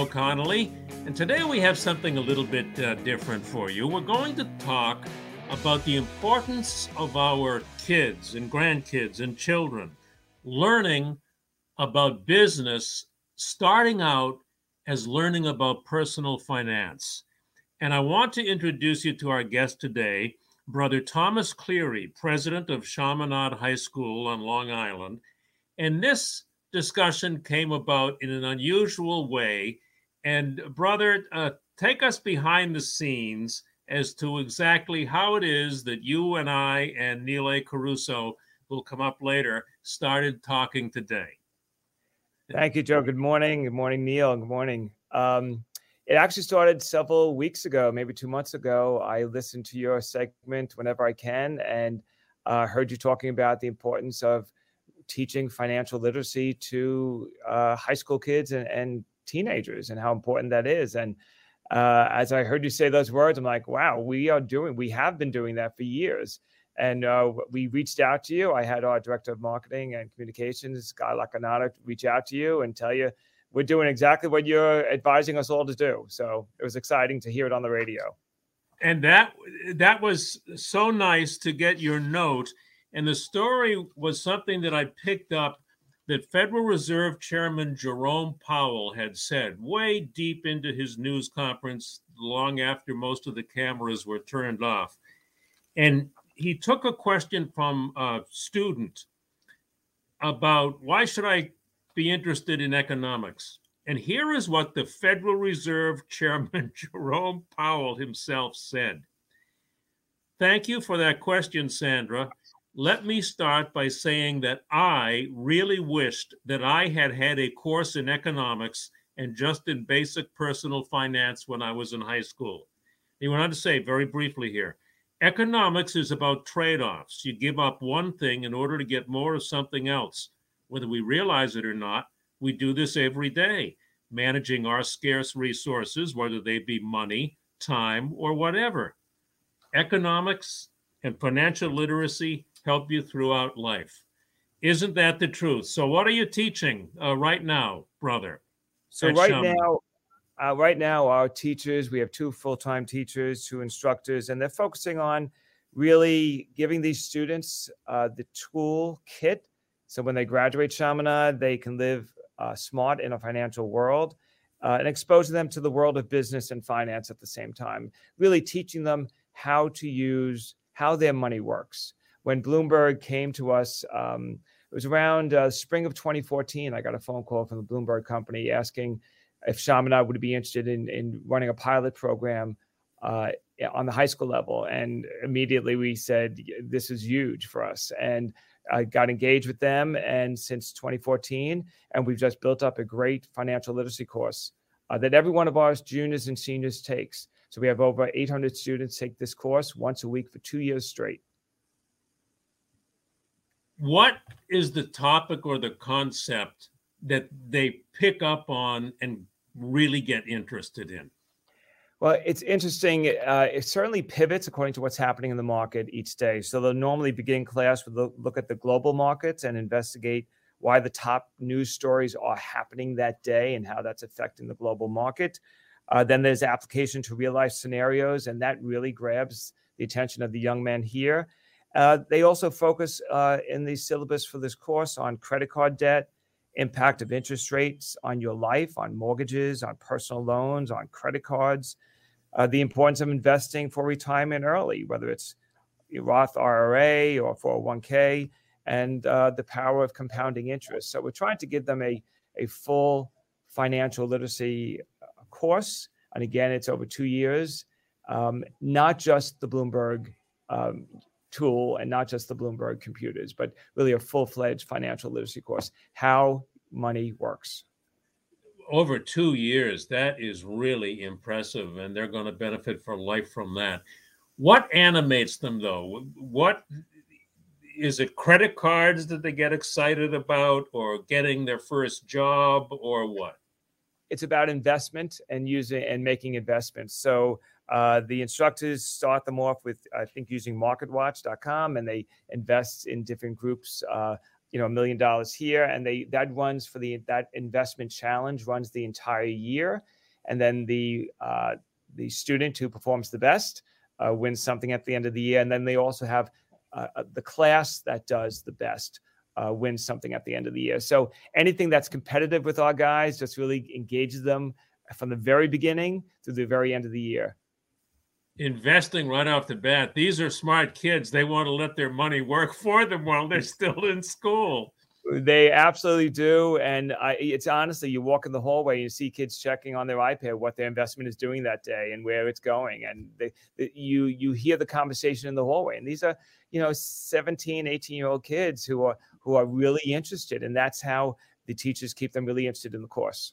Joe Connolly, and today we have something a little bit uh, different for you. We're going to talk about the importance of our kids and grandkids and children learning about business, starting out as learning about personal finance. And I want to introduce you to our guest today, Brother Thomas Cleary, president of Chaminade High School on Long Island. And this discussion came about in an unusual way. And, brother, uh, take us behind the scenes as to exactly how it is that you and I and Neil. Caruso, will come up later, started talking today. Thank you, Joe. Good morning. Good morning, Neil. Good morning. Um, it actually started several weeks ago, maybe two months ago. I listened to your segment whenever I can and uh, heard you talking about the importance of teaching financial literacy to uh, high school kids and, and teenagers and how important that is. And uh, as I heard you say those words, I'm like, wow, we are doing, we have been doing that for years. And uh, we reached out to you. I had our director of marketing and communications, Guy Lacanata, reach out to you and tell you we're doing exactly what you're advising us all to do. So it was exciting to hear it on the radio. And that that was so nice to get your note. And the story was something that I picked up that Federal Reserve Chairman Jerome Powell had said way deep into his news conference, long after most of the cameras were turned off. And he took a question from a student about why should I be interested in economics? And here is what the Federal Reserve Chairman Jerome Powell himself said. Thank you for that question, Sandra. Let me start by saying that I really wished that I had had a course in economics and just in basic personal finance when I was in high school. He went on to say very briefly here economics is about trade offs. You give up one thing in order to get more of something else. Whether we realize it or not, we do this every day, managing our scarce resources, whether they be money, time, or whatever. Economics and financial literacy help you throughout life. Isn't that the truth? So, what are you teaching uh, right now, brother? So right now, uh, right now, our teachers, we have two full-time teachers, two instructors, and they're focusing on really giving these students uh, the tool kit. So when they graduate Chaminade, they can live uh, smart in a financial world uh, and exposing them to the world of business and finance at the same time. Really teaching them how to use how their money works when Bloomberg came to us, um, it was around uh, spring of 2014. I got a phone call from the Bloomberg company asking if Chaminade would be interested in, in running a pilot program uh, on the high school level. And immediately we said, this is huge for us. And I got engaged with them. And since 2014, and we've just built up a great financial literacy course uh, that every one of our juniors and seniors takes. So we have over 800 students take this course once a week for two years straight what is the topic or the concept that they pick up on and really get interested in? Well, it's interesting. Uh, it certainly pivots according to what's happening in the market each day. So they'll normally begin class with a look at the global markets and investigate why the top news stories are happening that day and how that's affecting the global market. Uh, then there's application to real life scenarios, and that really grabs the attention of the young men here. Uh, they also focus uh, in the syllabus for this course on credit card debt, impact of interest rates on your life, on mortgages, on personal loans, on credit cards, uh, the importance of investing for retirement early, whether it's Roth IRA or 401k, and uh, the power of compounding interest. So we're trying to give them a, a full financial literacy uh, course. And again, it's over two years, um, not just the Bloomberg um, tool and not just the Bloomberg computers, but really a full fledged financial literacy course, how money works. Over two years, that is really impressive, and they're going to benefit for life from that. What animates them, though? What is it credit cards that they get excited about, or getting their first job, or what? It's about investment and using and making investments. So uh, the instructors start them off with, I think, using MarketWatch.com, and they invest in different groups. Uh, you know, a million dollars here, and they that runs for the that investment challenge runs the entire year, and then the uh, the student who performs the best uh, wins something at the end of the year, and then they also have uh, uh the class that does the best wins something at the end of the year. So anything that's competitive with our guys just really engages them from the very beginning through the very end of the year investing right off the bat. These are smart kids. They want to let their money work for them while they're still in school. They absolutely do, and I, it's honestly, you walk in the hallway and you see kids checking on their iPad what their investment is doing that day and where it's going, and they, they, you you hear the conversation in the hallway. And these are you know 17, 18 year old kids who are who are really interested, and that's how the teachers keep them really interested in the course.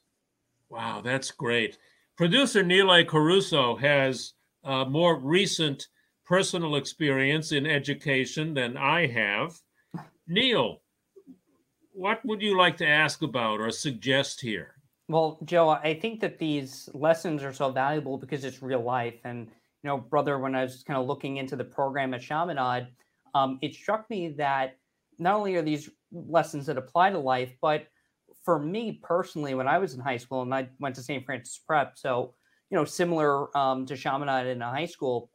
Wow, that's great. Producer Neil Caruso has uh, more recent personal experience in education than I have. Neil, what would you like to ask about or suggest here? Well, Joe, I think that these lessons are so valuable because it's real life. And, you know, brother, when I was kind of looking into the program at Chaminade, um, it struck me that not only are these lessons that apply to life, but for me personally, when I was in high school and I went to St. Francis Prep, so you know, similar um, to Chaminade in a high school,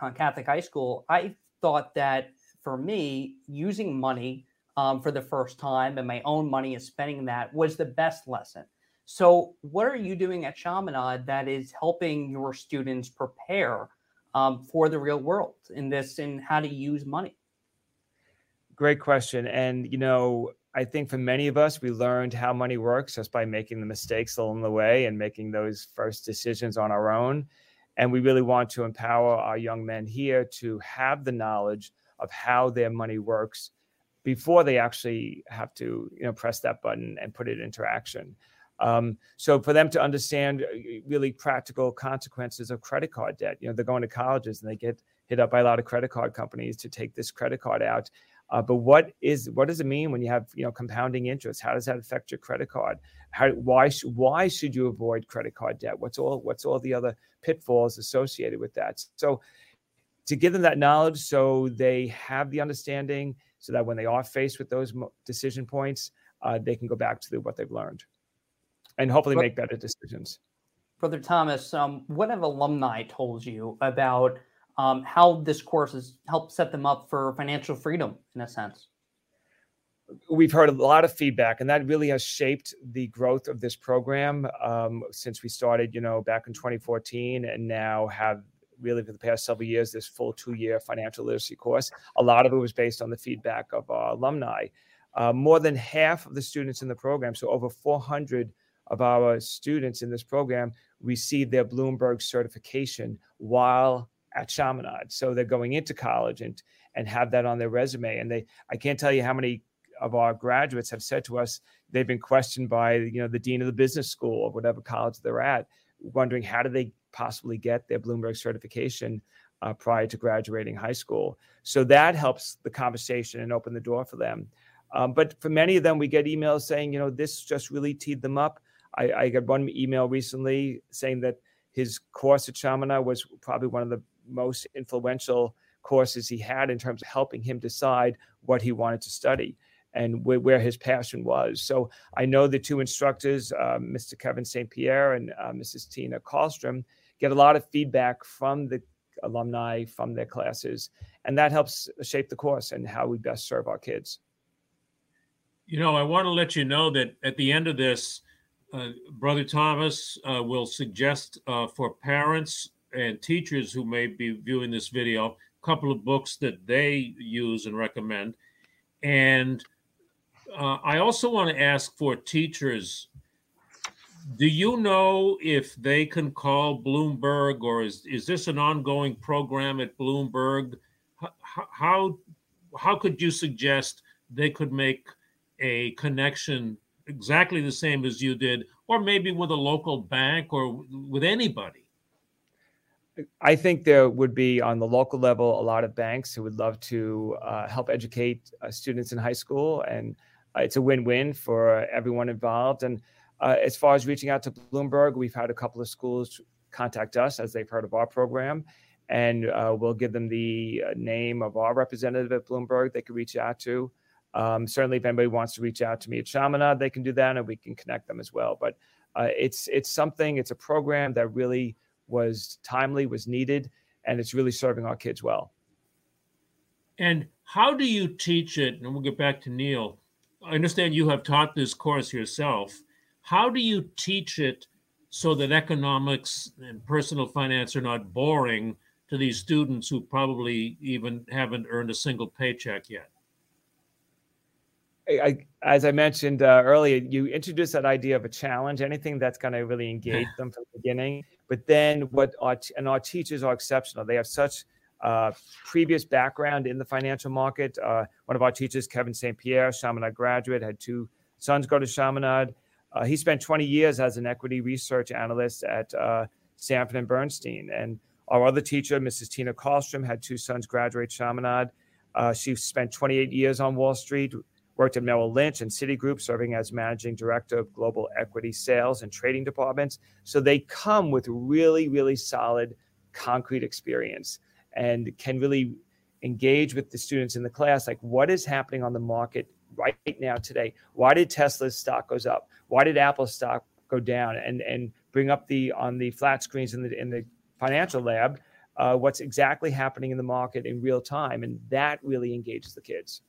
uh, Catholic high school, I thought that for me, using money um, for the first time and my own money and spending that was the best lesson. So, what are you doing at Chaminade that is helping your students prepare um, for the real world in this and how to use money? Great question. And, you know, I think for many of us, we learned how money works just by making the mistakes along the way and making those first decisions on our own. And we really want to empower our young men here to have the knowledge of how their money works before they actually have to, you know, press that button and put it into action. Um, so for them to understand uh, really practical consequences of credit card debt, you know, they're going to colleges and they get hit up by a lot of credit card companies to take this credit card out uh, but what is what does it mean when you have you know compounding interest? How does that affect your credit card? How why why should you avoid credit card debt? What's all what's all the other pitfalls associated with that? So to give them that knowledge, so they have the understanding, so that when they are faced with those decision points, uh, they can go back to the, what they've learned, and hopefully make better decisions. Brother Thomas, um, what have alumni told you about? Um, how this course has helped set them up for financial freedom in a sense. We've heard a lot of feedback, and that really has shaped the growth of this program um, since we started, you know, back in 2014, and now have really for the past several years this full two-year financial literacy course. A lot of it was based on the feedback of our alumni. Uh, more than half of the students in the program, so over 400 of our students in this program, received their Bloomberg certification while at Chaminade. So they're going into college and and have that on their resume. And they I can't tell you how many of our graduates have said to us they've been questioned by you know the dean of the business school or whatever college they're at, wondering how do they possibly get their Bloomberg certification uh, prior to graduating high school. So that helps the conversation and open the door for them. Um, but for many of them, we get emails saying, you know, this just really teed them up. I, I got one email recently saying that his course at Chaminade was probably one of the most influential courses he had in terms of helping him decide what he wanted to study and wh- where his passion was. So I know the two instructors, uh, Mr. Kevin St. Pierre and uh, Mrs. Tina Karlstrom, get a lot of feedback from the alumni from their classes. And that helps shape the course and how we best serve our kids. You know, I want to let you know that at the end of this, uh, Brother Thomas uh, will suggest uh, for parents and teachers who may be viewing this video a couple of books that they use and recommend. And uh, I also want to ask for teachers do you know if they can call Bloomberg or is, is this an ongoing program at Bloomberg? How, how, how could you suggest they could make a connection exactly the same as you did, or maybe with a local bank or with anybody? I think there would be on the local level a lot of banks who would love to uh, help educate uh, students in high school, and uh, it's a win-win for everyone involved. And uh, as far as reaching out to Bloomberg, we've had a couple of schools contact us as they've heard of our program, and uh, we'll give them the uh, name of our representative at Bloomberg they could reach out to. Um, certainly, if anybody wants to reach out to me at Chaminade, they can do that, and we can connect them as well. But it's it's something, it's a program that really was timely, was needed, and it's really serving our kids well. And how do you teach it? And we'll get back to Neil. I understand you have taught this course yourself. How do you teach it so that economics and personal finance are not boring to these students who probably even haven't earned a single paycheck yet? I, as I mentioned uh, earlier, you introduce that idea of a challenge, anything that's going to really engage them from the beginning. But then, what our, and our teachers are exceptional. They have such uh, previous background in the financial market. Uh, one of our teachers, Kevin St. Pierre, Chaminade graduate, had two sons go to Chaminade. Uh, he spent 20 years as an equity research analyst at uh, Sanford and Bernstein. And our other teacher, Mrs. Tina Karlstrom, had two sons graduate Chaminade. Uh, she spent 28 years on Wall Street, worked at Merrill Lynch and Citigroup, serving as managing director of global equity sales and trading departments. So they come with really, really solid, concrete experience and can really engage with the students in the class like what is happening on the market right now today why did tesla's stock goes up why did Apple stock go down? And and bring up the on the flat screens in the in the financial lab uh, what's exactly happening in the market in real time, and that really engages the kids.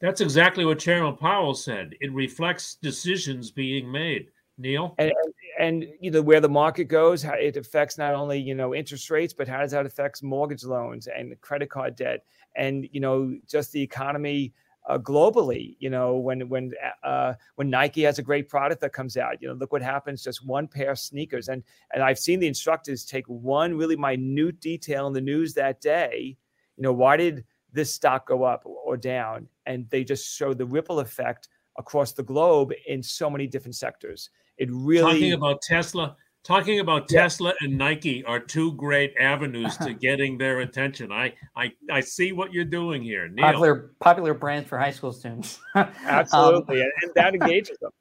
That's exactly what Chairman Powell said. It reflects decisions being made. Neil, and, and, you know where the market goes, how it affects not only you know interest rates, but how does that affect mortgage loans and credit card debt, and you know just the economy uh, globally. You know, when when uh, when Nike has a great product that comes out, you know, look what happens. Just one pair of sneakers, and and I've seen the instructors take one really minute detail in the news that day. You know, why did this stock go up or down? And they just show the ripple effect across the globe in so many different sectors. It really talking about Tesla talking about yeah. Tesla and Nike are two great avenues to getting their attention. I I I see what you're doing here. Neil. Popular popular brand for high school students. Absolutely, um, and that engages them.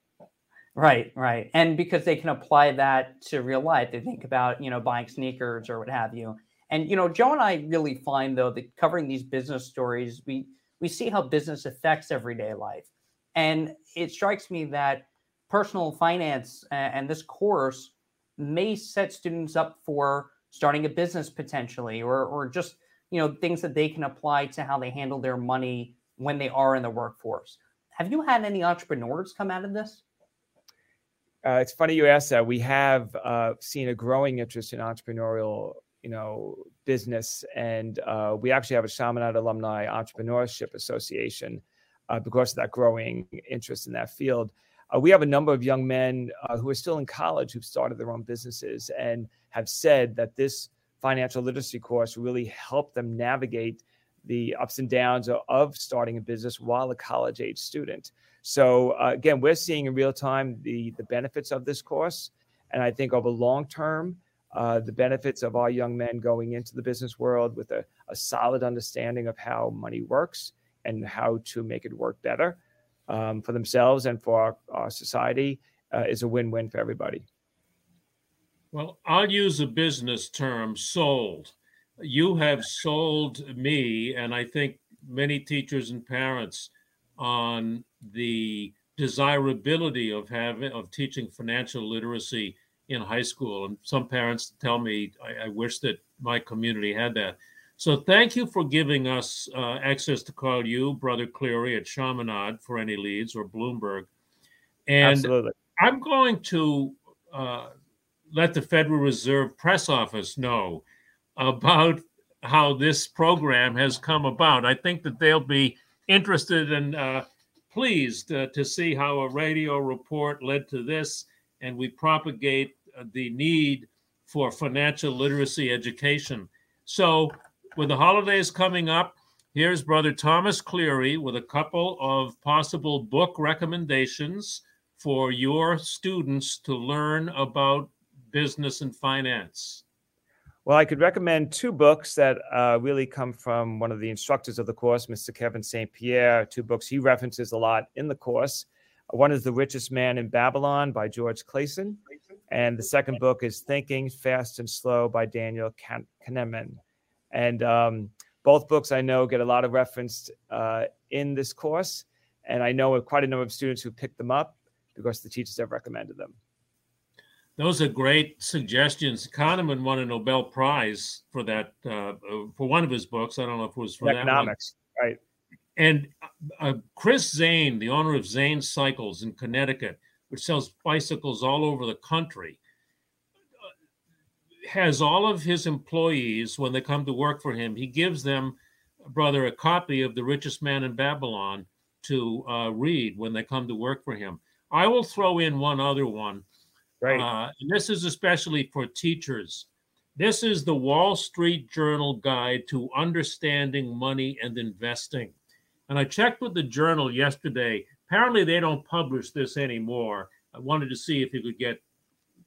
Right, right, and because they can apply that to real life, they think about you know buying sneakers or what have you. And you know, Joe and I really find though that covering these business stories, we we see how business affects everyday life, and it strikes me that personal finance and this course may set students up for starting a business potentially or or just you know things that they can apply to how they handle their money when they are in the workforce. Have you had any entrepreneurs come out of this? Uh, it's funny you asked that. We have uh, seen a growing interest in entrepreneurial you know business. And uh, we actually have a chaminade alumni entrepreneurship association uh, because of that growing interest in that field. Uh, we have a number of young men uh, who are still in college who've started their own businesses and have said that this financial literacy course really helped them navigate the ups and downs of, of starting a business while a college age student. So uh, again, we're seeing in real time the the benefits of this course, and I think over long term, uh, the benefits of our young men going into the business world with a, a solid understanding of how money works and how to make it work better um, for themselves and for our, our society uh, is a win-win for everybody. Well, I'll use a business term: sold. You have sold me, and I think many teachers and parents on the desirability of having of teaching financial literacy in high school. And some parents tell me, I, I wish that my community had that. So thank you for giving us uh, access to call you, Brother Cleary, at Chaminade for any leads or Bloomberg. And Absolutely. I'm going to uh, let the Federal Reserve press office know about how this program has come about. I think that they'll be interested and uh, pleased uh, to see how a radio report led to this, and we propagate the need for financial literacy education. So, with the holidays coming up, here's Brother Thomas Cleary with a couple of possible book recommendations for your students to learn about business and finance. Well, I could recommend two books that uh, really come from one of the instructors of the course, Mr. Kevin St. Pierre. Two books he references a lot in the course. One is The Richest Man in Babylon by George Clason, and the second book is Thinking Fast and Slow by Daniel Kahneman. And um, both books I know get a lot of reference uh, in this course, and I know quite a number of students who picked them up because the teachers have recommended them. Those are great suggestions. Kahneman won a Nobel Prize for that uh, for one of his books. I don't know if it was for economics, right? And uh, Chris Zane, the owner of Zane Cycles in Connecticut, which sells bicycles all over the country, has all of his employees when they come to work for him. He gives them, brother, a copy of The Richest Man in Babylon to uh, read when they come to work for him. I will throw in one other one Right. Uh, and this is especially for teachers. This is the Wall Street Journal Guide to Understanding Money and Investing. And I checked with the journal yesterday. Apparently, they don't publish this anymore. I wanted to see if you could get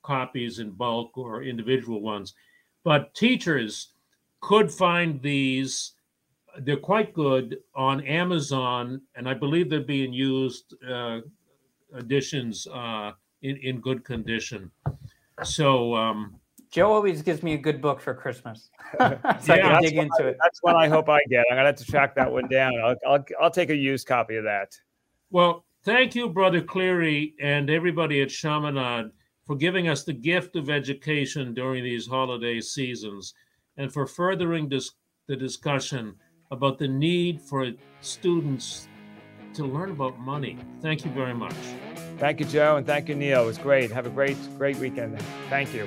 copies in bulk or individual ones. But teachers could find these. They're quite good on Amazon, and I believe they're being used uh, editions uh, in, in good condition. So, um, Joe always gives me a good book for Christmas. so yeah, I can dig into I, it. That's one I hope I get. I'm gonna have to track that one down. I'll, I'll, I'll take a used copy of that. Well, thank you, Brother Cleary, and everybody at Chaminade for giving us the gift of education during these holiday seasons, and for furthering the discussion about the need for students to learn about money. Thank you very much. Thank you, Joe, and thank you, Neil. It was great. Have a great, great weekend. Thank you.